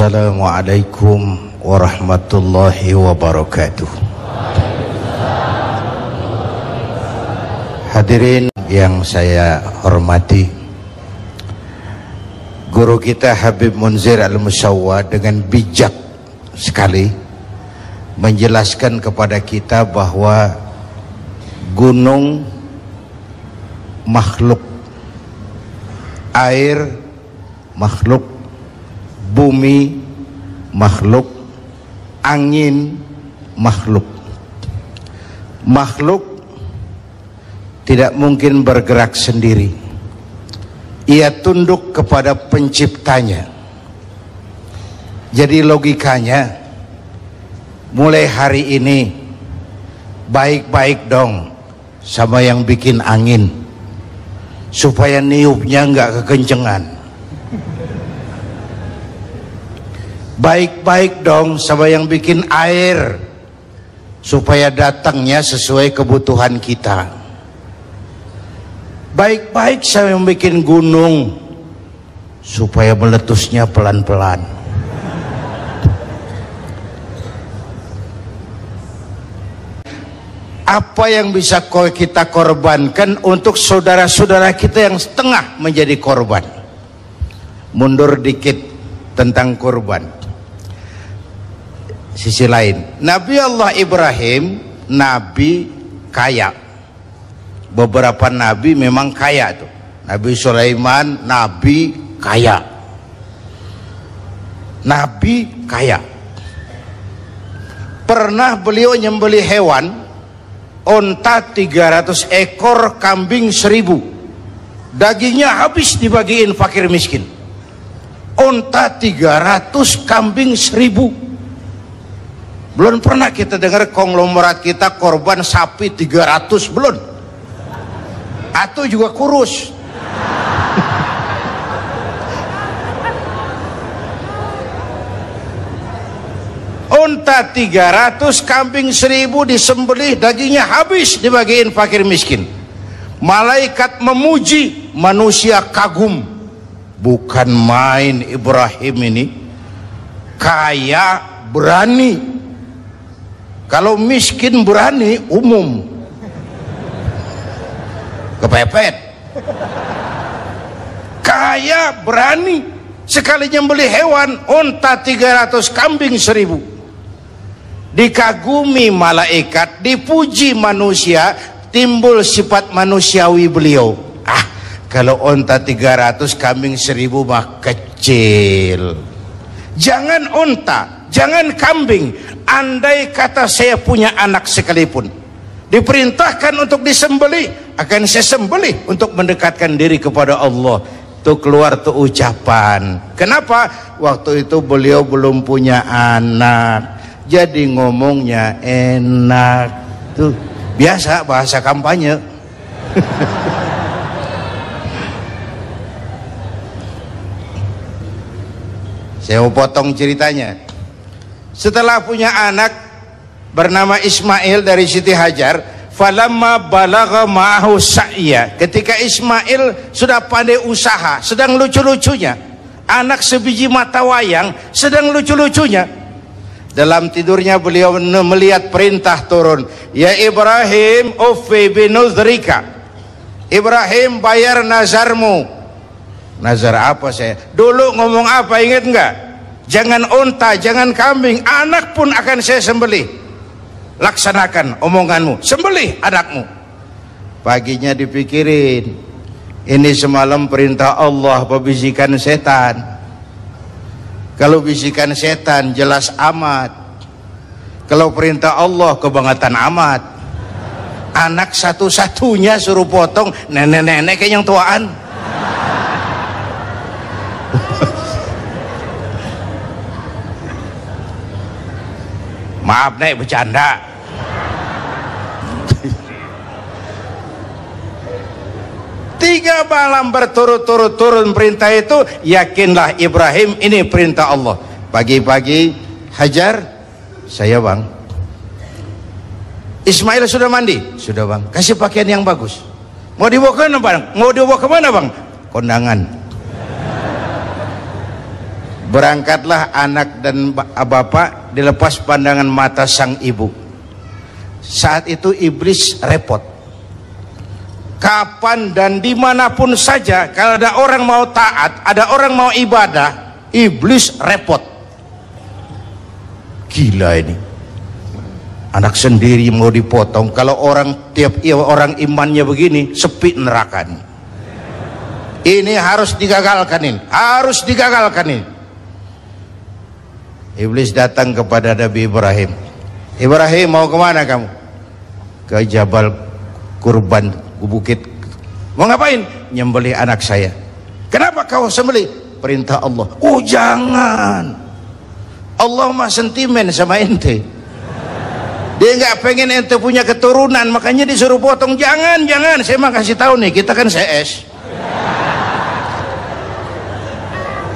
Assalamualaikum warahmatullahi wabarakatuh. Hadirin yang saya hormati Guru kita Habib Munzir Al-Musawwa dengan bijak sekali menjelaskan kepada kita bahwa gunung makhluk air makhluk bumi makhluk. Angin makhluk. Makhluk tidak mungkin bergerak sendiri. Ia tunduk kepada penciptanya. Jadi logikanya mulai hari ini baik-baik dong sama yang bikin angin. Supaya niupnya nggak kekencengan baik-baik dong sama yang bikin air. Supaya datangnya sesuai kebutuhan kita. Baik-baik sama yang bikin gunung. Supaya meletusnya pelan-pelan. Apa yang bisa kita korbankan untuk saudara-saudara kita yang setengah menjadi korban? Mundur dikit tentang korban sisi lain. Nabi Allah Ibrahim nabi kaya. Beberapa nabi memang kaya tuh Nabi Sulaiman nabi kaya. Nabi kaya. Pernah beliau nyembeli hewan onta 300 ekor kambing 1000 dagingnya habis dibagiin fakir miskin. Onta 300 kambing 1000 belum pernah kita dengar konglomerat kita korban sapi 300 belum. Atau juga kurus. Unta 300, kambing 1000 disembelih, dagingnya habis dibagiin fakir miskin. Malaikat memuji, manusia kagum. Bukan main Ibrahim ini. Kaya, berani, kalau miskin berani umum. Kepepet. Kaya berani sekali nyembeli hewan unta 300 kambing 1000 dikagumi malaikat dipuji manusia timbul sifat manusiawi beliau. Ah kalau unta 300 kambing 1000 mah kecil. Jangan unta jangan kambing. Andai kata saya punya anak sekalipun diperintahkan untuk disembeli akan saya sembeli untuk mendekatkan diri kepada Allah. Itu keluar tuh ucapan. Kenapa? Waktu itu beliau belum punya anak. Jadi ngomongnya enak. Tuh biasa bahasa kampanye. Saya mau potong ceritanya setelah punya anak bernama Ismail dari Siti Hajar falamma balagha ma'ahu sa'ya. Ketika Ismail sudah pandai usaha sedang lucu-lucunya anak sebiji mata wayang sedang lucu-lucunya. Dalam tidurnya beliau melihat perintah turun ya Ibrahim ufi binuzrika Ibrahim bayar nazarmu. Nazar apa saya? Dulu ngomong apa ingat enggak jangan unta, jangan kambing, anak pun akan saya sembelih. Laksanakan omonganmu, sembelih anakmu. Paginya dipikirin, ini semalam perintah Allah pebisikan setan. Kalau bisikan setan jelas amat. Kalau perintah Allah kebangetan amat. Anak satu-satunya suruh potong nenek-nenek yang tuaan. Maaf nek bercanda. Tiga malam berturut-turut turun perintah itu yakinlah Ibrahim ini perintah Allah. Pagi-pagi hajar. Saya bang. Ismail sudah mandi? Sudah bang. Kasih pakaian yang bagus. Mau dibawa ke mana bang? Mau dibawa ke mana bang? Kondangan berangkatlah anak dan bapak dilepas pandangan mata sang ibu. Saat itu iblis repot. Kapan dan di mana pun saja kalau ada orang mau taat ada orang mau ibadah iblis repot. Gila ini. Anak sendiri mau dipotong. Kalau orang tiap orang imannya begini sepi neraka ini. Ini harus digagalkan ini. Harus digagalkan ini iblis datang kepada Nabi Ibrahim. Ibrahim mau ke mana kamu? Ke Jabal Kurban bukit. Mau ngapain? Nyembelih anak saya. Kenapa kau sembelih? Perintah Allah. Oh jangan. Allah mah sentimen sama ente. Dia nggak pengen ente punya keturunan makanya disuruh potong. Jangan jangan. Saya mah kasih tahu nih kita kan CS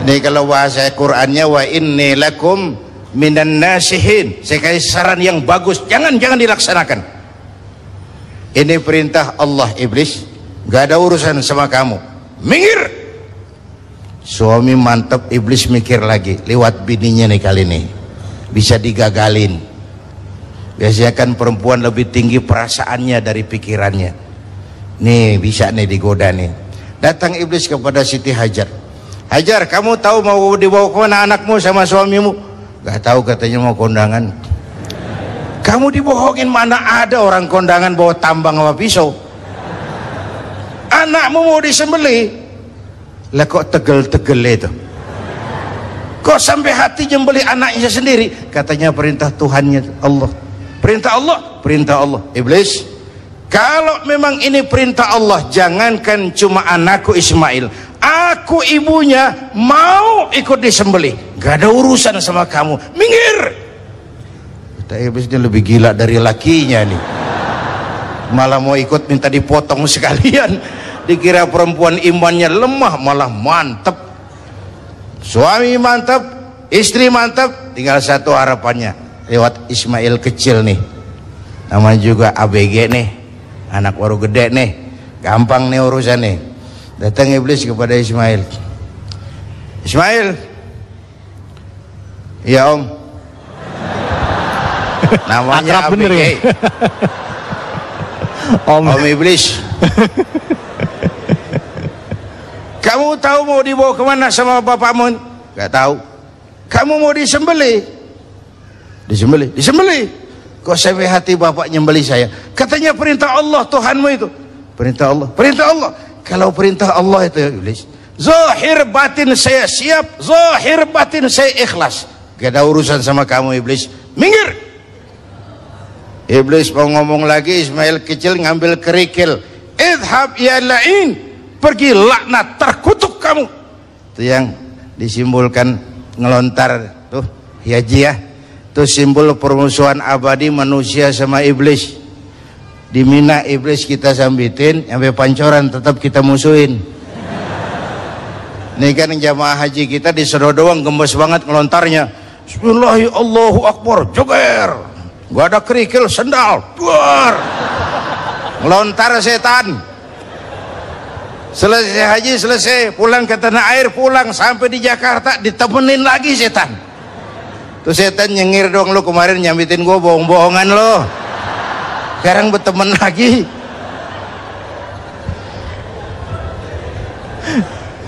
ini kalau bahasa Qurannya wa inni lakum minan nasihin. Saya kasih saran yang bagus jangan jangan dilaksanakan. Ini perintah Allah iblis. Gak ada urusan sama kamu. Minggir! Suami mantap iblis mikir lagi lewat bininya nih kali ini. Bisa digagalin. Biasanya kan perempuan lebih tinggi perasaannya dari pikirannya. Nih bisa nih digoda nih. Datang iblis kepada Siti Hajar Hajar kamu tahu mau dibawa ke mana anakmu sama suamimu? Gak tahu katanya mau kondangan. Kamu dibohongin mana ada orang kondangan bawa tambang sama pisau? Anakmu mau disembeli lah kok tegel-tegel itu? Kok sampai hati jembeli anaknya sendiri? Katanya perintah Tuhannya Allah. Perintah Allah? Perintah Allah. Iblis kalau memang ini perintah Allah jangankan cuma anakku Ismail aku ibunya mau ikut disembelih. Gak ada urusan sama kamu. Minggir! Iblis ini lebih gila dari lakinya nih. Malah mau ikut minta dipotong sekalian. Dikira perempuan imannya lemah malah mantep. Suami mantep istri mantep. Tinggal satu harapannya lewat Ismail kecil nih. Namanya juga ABG nih. Anak baru gede nih. Gampang nih urusan nih datang iblis kepada Ismail. Ismail. Iya om. Namanya ABG ya? om. om iblis. Kamu tahu mau dibawa ke mana sama bapakmu? Gak tahu. Kamu mau disembelih disembeli? Disembeli. Kok sampai hati bapak nyembeli saya? Katanya perintah Allah Tuhanmu itu. Perintah Allah. Perintah Allah kalau perintah Allah itu ya iblis zahir batin saya siap zahir batin saya ikhlas. Gak ada urusan sama kamu iblis. Minggir. Iblis mau ngomong lagi Ismail kecil ngambil kerikil. Idhab ya la'in. Pergi laknat terkutuk kamu. Itu yang disimbolkan ngelontar. Tuh ya ya. Itu simbol permusuhan abadi manusia sama iblis di Mina iblis kita sambitin sampai pancoran tetap kita musuhin. Ini kan jamaah haji kita disuruh doang gembes banget ngelontarnya. Bismillahirrahmanirrahim Allahu Akbar joger. Gak ada kerikil sendal duar. Ngelontar setan. Selesai haji selesai. Pulang ke tanah air pulang. Sampai di Jakarta ditemenin lagi setan. Tuh setan nyengir dong lu kemarin nyambitin gua bohong-bohongan lo sekarang berteman lagi.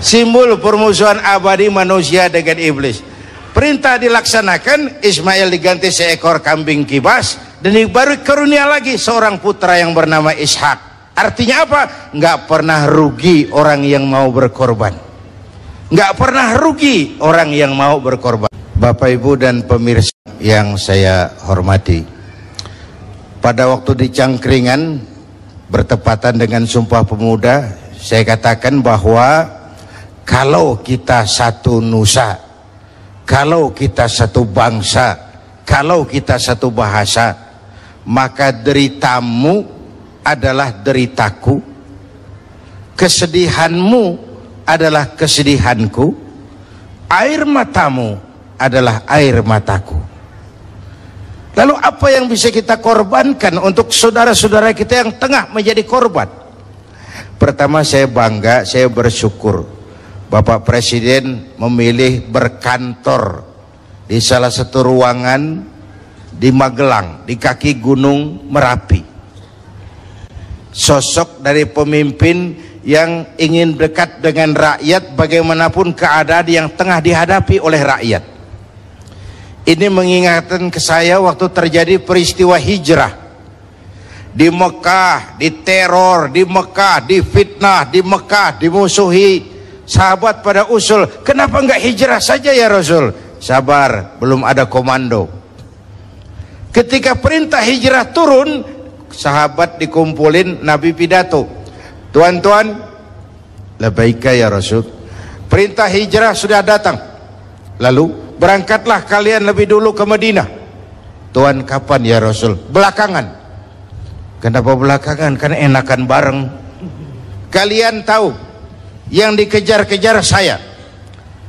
Simbol permusuhan abadi manusia dengan iblis. Perintah dilaksanakan Ismail diganti seekor kambing kibas dan baru karunia lagi seorang putra yang bernama Ishak. Artinya apa? nggak pernah rugi orang yang mau berkorban. Nggak pernah rugi orang yang mau berkorban. Bapak Ibu dan pemirsa yang saya hormati pada waktu di Cangkringan bertepatan dengan Sumpah Pemuda saya katakan bahwa kalau kita satu nusa kalau kita satu bangsa kalau kita satu bahasa maka deritamu adalah deritaku. Kesedihanmu adalah kesedihanku. Air matamu adalah air mataku lalu apa yang bisa kita korbankan untuk saudara-saudara kita yang tengah menjadi korban pertama saya bangga saya bersyukur Bapak Presiden memilih berkantor di salah satu ruangan di Magelang, di kaki Gunung Merapi. Sosok dari pemimpin yang ingin dekat dengan rakyat bagaimanapun keadaan yang tengah dihadapi oleh rakyat. Ini mengingatkan ke saya waktu terjadi peristiwa hijrah di Mekah, di teror, di Mekah, di fitnah, di Mekah, dimusuhi, Sahabat pada usul, kenapa enggak hijrah saja ya Rasul? Sabar, belum ada komando. Ketika perintah hijrah turun, sahabat dikumpulin, Nabi pidato. Tuan-tuan, labaika ya Rasul. Perintah hijrah sudah datang. Lalu berangkatlah kalian lebih dulu ke Madinah. Tuan kapan ya Rasul? Belakangan. Kenapa belakangan? Kan enakan bareng. Kalian tahu yang dikejar-kejar saya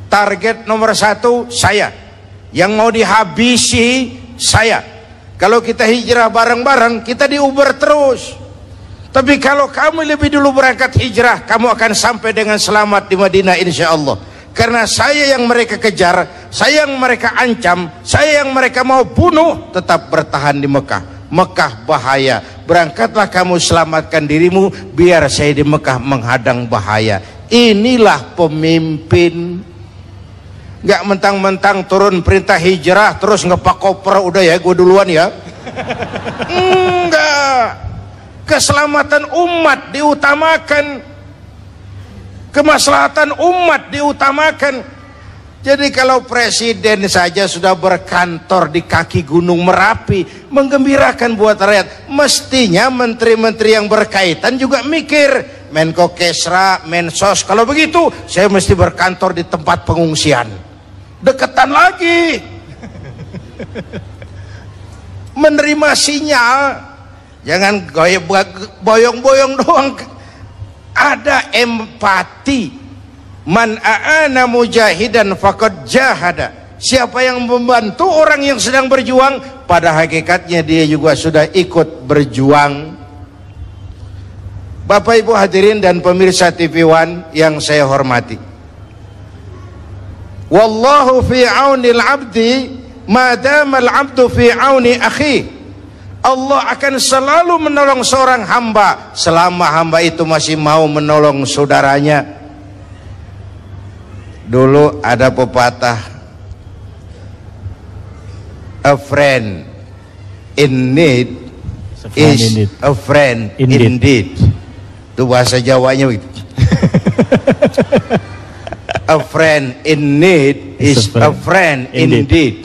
target nomor satu saya yang mau dihabisi saya kalau kita hijrah bareng-bareng kita diuber terus tapi kalau kamu lebih dulu berangkat hijrah kamu akan sampai dengan selamat di Madinah insya Allah karena saya yang mereka kejar saya yang mereka ancam saya yang mereka mau bunuh tetap bertahan di Mekah. Mekah bahaya. Berangkatlah kamu selamatkan dirimu biar saya di Mekah menghadang bahaya. Inilah pemimpin. Nggak mentang-mentang turun perintah hijrah terus ngepak koper udah ya gue duluan ya. Enggak keselamatan umat diutamakan kemaslahatan umat diutamakan jadi kalau presiden saja sudah berkantor di kaki gunung Merapi menggembirakan buat rakyat mestinya menteri-menteri yang berkaitan juga mikir Menko Kesra, Mensos. Kalau begitu, saya mesti berkantor di tempat pengungsian. Deketan lagi. Menerima sinyal, jangan boyong-boyong doang. Ada empati. Man a'ana mujahidan faqad jahada. Siapa yang membantu orang yang sedang berjuang, pada hakikatnya dia juga sudah ikut berjuang Bapak Ibu hadirin dan pemirsa TV One yang saya hormati. Wallahu fi aunil abdi madama al-abdu fi auni akhi. Allah akan selalu menolong seorang hamba selama hamba itu masih mau menolong saudaranya. Dulu ada pepatah a friend in need is a friend indeed. indeed. Itu bahasa Jawanya begitu. a friend in need is a friend, a friend indeed. indeed.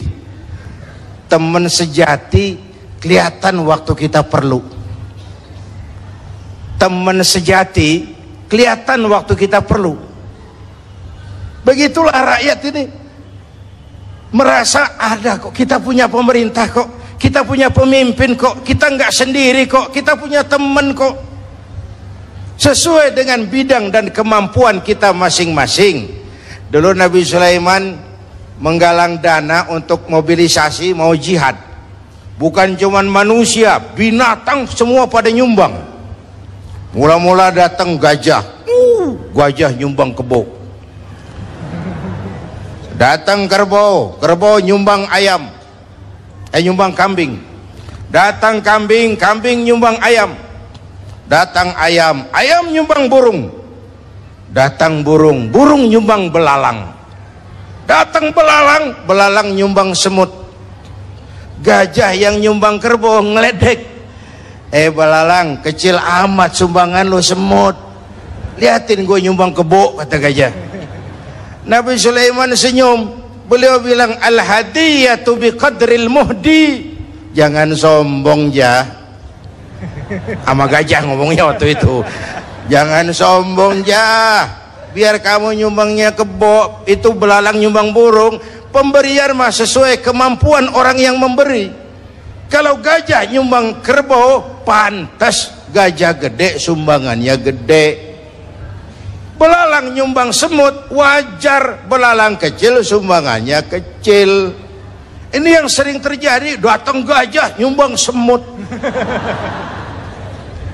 Teman sejati kelihatan waktu kita perlu. Teman sejati kelihatan waktu kita perlu. Begitulah rakyat ini. Merasa ada kok kita punya pemerintah kok. Kita punya pemimpin kok. Kita nggak sendiri kok. Kita punya teman kok. Sesuai dengan bidang dan kemampuan kita masing-masing. Dulu Nabi Sulaiman menggalang dana untuk mobilisasi mau jihad bukan cuman manusia binatang semua pada nyumbang. Mula-mula datang gajah. Uh, gajah nyumbang kebo datang kerbau. Kerbau nyumbang ayam. Eh nyumbang kambing. Datang kambing kambing nyumbang ayam. Datang ayam ayam nyumbang burung. Datang burung burung nyumbang belalang. Datang belalang belalang nyumbang semut gajah yang nyumbang kerbau ngeledek. Eh belalang kecil amat sumbangan lo semut. Liatin gue nyumbang kebo kata gajah. Nabi Sulaiman senyum. Beliau bilang al hadiyatu bi qadril muhdi. Jangan sombong ya sama gajah ngomongnya waktu itu. Jangan sombong ya biar kamu nyumbangnya kebo itu belalang nyumbang burung pemberian mah sesuai kemampuan orang yang memberi. Kalau gajah nyumbang kerbau pantas gajah gede sumbangannya gede. Belalang nyumbang semut wajar. Belalang kecil sumbangannya kecil. Ini yang sering terjadi datang gajah nyumbang semut.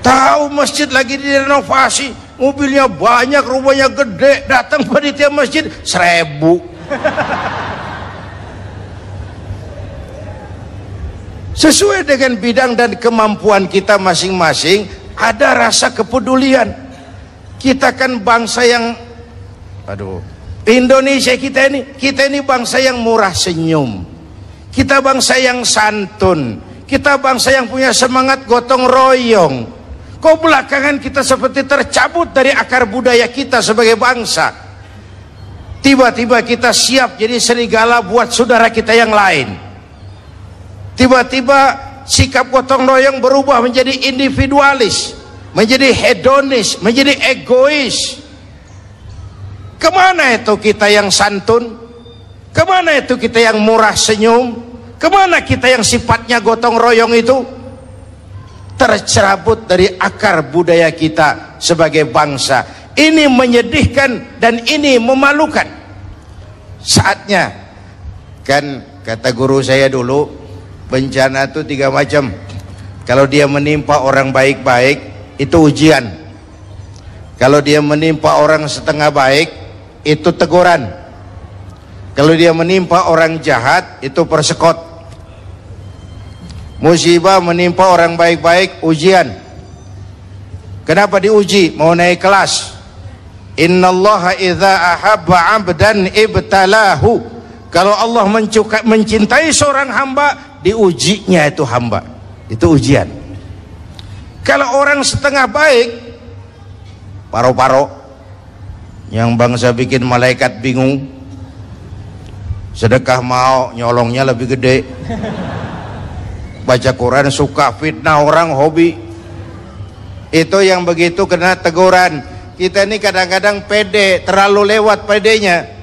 Tahu masjid lagi direnovasi mobilnya banyak rumahnya gede. Datang panitia masjid seribu sesuai dengan bidang dan kemampuan kita masing-masing ada rasa kepedulian. Kita kan bangsa yang aduh Indonesia kita ini kita ini bangsa yang murah senyum. Kita bangsa yang santun. Kita bangsa yang punya semangat gotong royong. Kok belakangan kita seperti tercabut dari akar budaya kita sebagai bangsa? Tiba-tiba kita siap jadi serigala buat saudara kita yang lain tiba-tiba sikap gotong royong berubah menjadi individualis menjadi hedonis menjadi egois. Ke mana itu kita yang santun? Ke mana itu kita yang murah senyum? Ke mana kita yang sifatnya gotong royong itu? Tercerabut dari akar budaya kita sebagai bangsa. Ini menyedihkan dan ini memalukan. Saatnya kan kata guru saya dulu bencana itu tiga macam. Kalau dia menimpa orang baik-baik itu ujian. Kalau dia menimpa orang setengah baik itu teguran. Kalau dia menimpa orang jahat itu persekot. Musibah menimpa orang baik-baik ujian. Kenapa diuji? Mau naik kelas. Innallaha idza ahabba 'abdan ibtalahu. Kalau Allah mencintai seorang hamba diujinya itu hamba. Itu ujian. Kalau orang setengah baik paro-paro. Yang bangsa bikin malaikat bingung. Sedekah mau nyolongnya lebih gede. Baca Quran suka fitnah orang hobi. Itu yang begitu kena teguran. Kita ini kadang-kadang pede terlalu lewat pedenya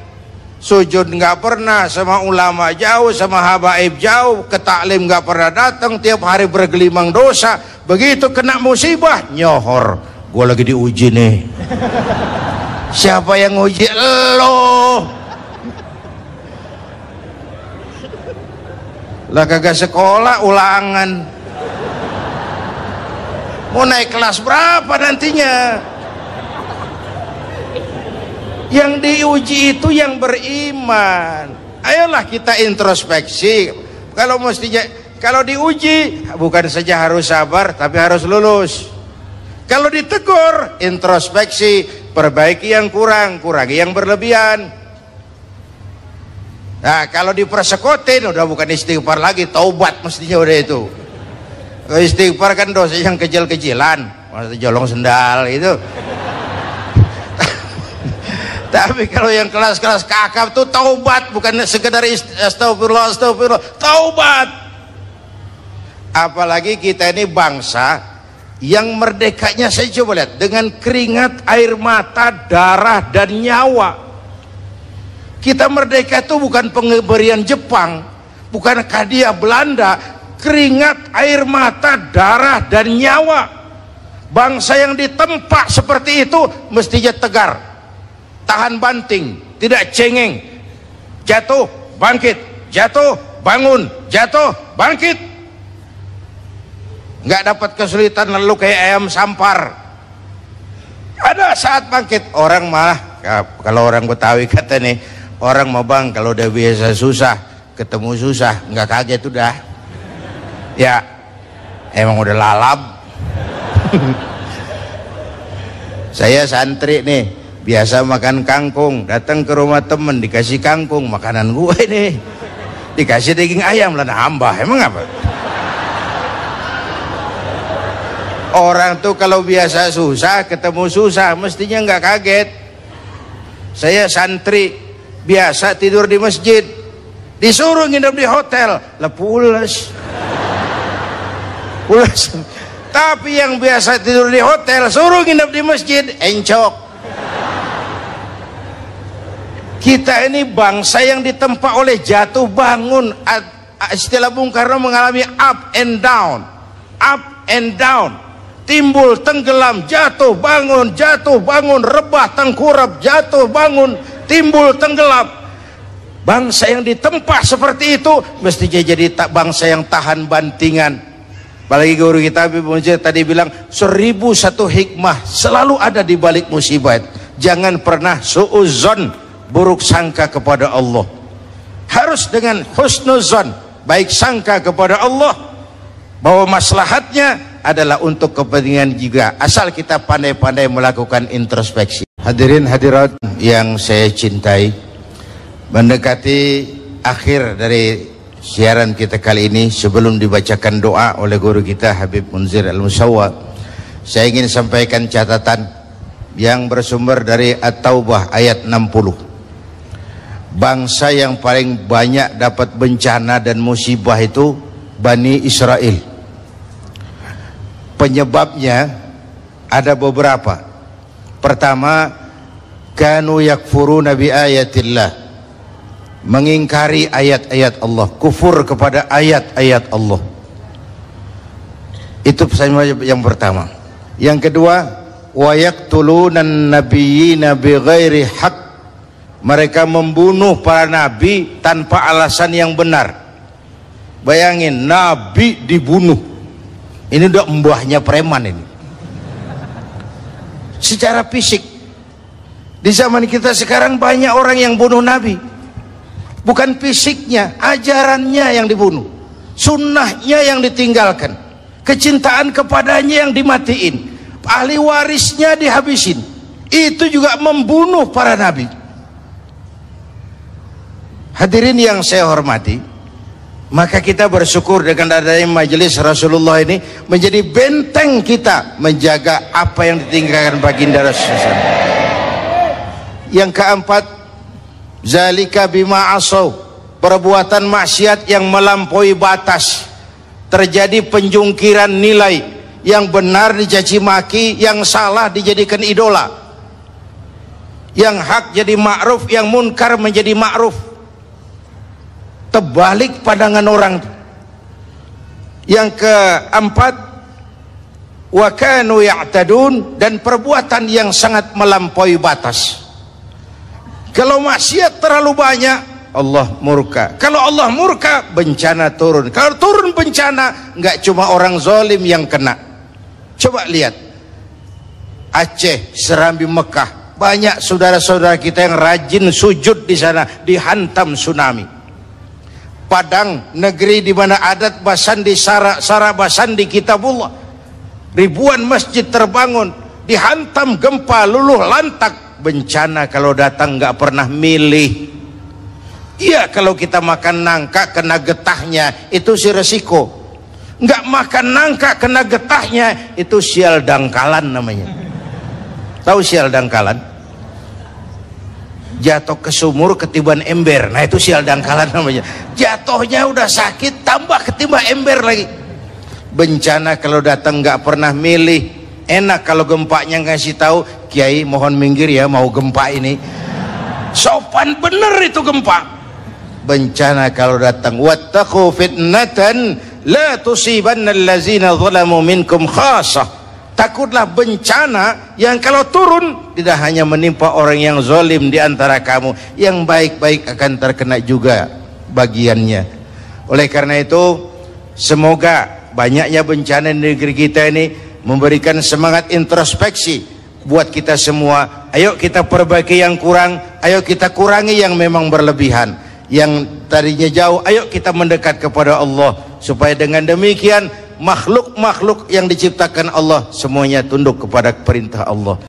sujud nggak pernah sama ulama jauh sama habaib jauh ke taklim nggak pernah datang tiap hari bergelimang dosa. Begitu kena musibah nyohor. Gue lagi diuji nih. Siapa yang uji lo. Lah kagak sekolah ulangan. Mau naik kelas berapa nantinya yang diuji itu yang beriman. Ayolah kita introspeksi. Kalau mestinya kalau diuji bukan saja harus sabar tapi harus lulus. Kalau ditegur introspeksi perbaiki yang kurang kurangi yang berlebihan. Nah kalau dipersekotin udah bukan istighfar lagi taubat mestinya udah itu. Istighfar kan dosa yang kecil-kecilan jolong sendal itu tapi kalau yang kelas-kelas kakap itu taubat bukan sekedar astagfirullah astagfirullah. Taubat! Apalagi kita ini bangsa yang merdekanya saya coba lihat dengan keringat air mata darah dan nyawa. Kita merdeka itu bukan pemberian Jepang bukan hadiah Belanda. Keringat air mata darah dan nyawa. Bangsa yang ditempa seperti itu mestinya tegar tahan banting tidak cengeng. Jatuh bangkit. Jatuh bangun. Jatuh bangkit. Nggak dapat kesulitan lalu kayak ayam sampar. Ada saat bangkit orang malah kalau orang Betawi kata nih orang mau bang kalau udah biasa susah ketemu susah nggak kaget udah. Ya emang udah lalap saya santri nih biasa makan kangkung. Datang ke rumah temen dikasih kangkung makanan gue ini. Dikasih daging ayam lah nambah emang apa? Orang tuh kalau biasa susah ketemu susah mestinya nggak kaget. Saya santri biasa tidur di masjid. Disuruh nginep di hotel. Lah pulas pulas tapi yang biasa tidur di hotel suruh nginep di masjid. Encok kita ini bangsa yang ditempa oleh jatuh bangun. Istilah Bung Karno mengalami up and down. Up and down. Timbul tenggelam jatuh bangun jatuh bangun rebah tengkurap jatuh bangun timbul tenggelam. Bangsa yang ditempa seperti itu mestinya jadi tak bangsa yang tahan bantingan. Apalagi guru kita Habib Munzir tadi bilang seribu satu hikmah selalu ada di balik musibah. Jangan pernah suuzon buruk sangka kepada Allah. Harus dengan husnuzon baik sangka kepada Allah. Bahwa maslahatnya adalah untuk kepentingan juga asal kita pandai-pandai melakukan introspeksi. Hadirin hadirat yang saya cintai mendekati akhir dari siaran kita kali ini sebelum dibacakan doa oleh guru kita Habib Munzir Al-Musawwa saya ingin sampaikan catatan yang bersumber dari At-Taubah ayat 60 bangsa yang paling banyak dapat bencana dan musibah itu Bani Israel. Penyebabnya ada beberapa. Pertama kanu yakfuruna bi ayatillah. Mengingkari ayat-ayat Allah. Kufur kepada ayat-ayat Allah. Itu pesan yang pertama. Yang kedua wa yaqtulunan nabiyyina bighairi haq mereka membunuh para nabi tanpa alasan yang benar. Bayangin nabi dibunuh. Ini udah mbahnya preman ini. Secara fisik di zaman kita sekarang banyak orang yang bunuh nabi. Bukan fisiknya ajarannya yang dibunuh. Sunnahnya yang ditinggalkan. Kecintaan kepadanya yang dimatiin. Ahli warisnya dihabisin. Itu juga membunuh para nabi hadirin yang saya hormati maka kita bersyukur dengan adanya majelis Rasulullah ini menjadi benteng kita menjaga apa yang ditinggalkan baginda Rasulullah yang keempat zalika bima asau perbuatan maksiat yang melampaui batas. Terjadi penjungkiran nilai yang benar dicaci maki yang salah dijadikan idola. Yang hak jadi ma'ruf yang munkar menjadi ma'ruf terbalik pandangan orang yang keempat wa ya'tadun dan perbuatan yang sangat melampaui batas kalau maksiat terlalu banyak, Allah murka. Kalau Allah murka, bencana turun. Kalau turun bencana, nggak cuma orang zolim yang kena. Coba lihat. Aceh, Serambi Mekah. Banyak saudara-saudara kita yang rajin sujud di sana, dihantam tsunami. Padang, negeri di mana adat basan di sara, sara basan di kitabullah. Ribuan masjid terbangun, dihantam gempa, luluh lantak, bencana kalau datang nggak pernah milih. Iya kalau kita makan nangka kena getahnya itu si resiko. Nggak makan nangka kena getahnya itu sial dangkalan namanya. Tahu sial dangkalan jatuh ke sumur ketiban ember. Nah itu sial dangkalan namanya. Jatuhnya udah sakit tambah ketimbang ember lagi. Bencana kalau datang nggak pernah milih. Enak kalau gempanya ngasih tahu Kiai mohon minggir ya mau gempa ini. Sopan bener itu gempa. Bencana kalau datang wattaqu fitnatan la tusibanna allazina zalamu minkum khasah takutlah bencana yang kalau turun tidak hanya menimpa orang yang zalim di antara kamu yang baik-baik akan terkena juga bagiannya. Oleh karena itu semoga banyaknya bencana di negeri kita ini memberikan semangat introspeksi buat kita semua. Ayo kita perbaiki yang kurang ayo kita kurangi yang memang berlebihan. Yang tadinya jauh ayo kita mendekat kepada Allah. Supaya dengan demikian makhluk-makhluk yang diciptakan Allah semuanya tunduk kepada perintah Allah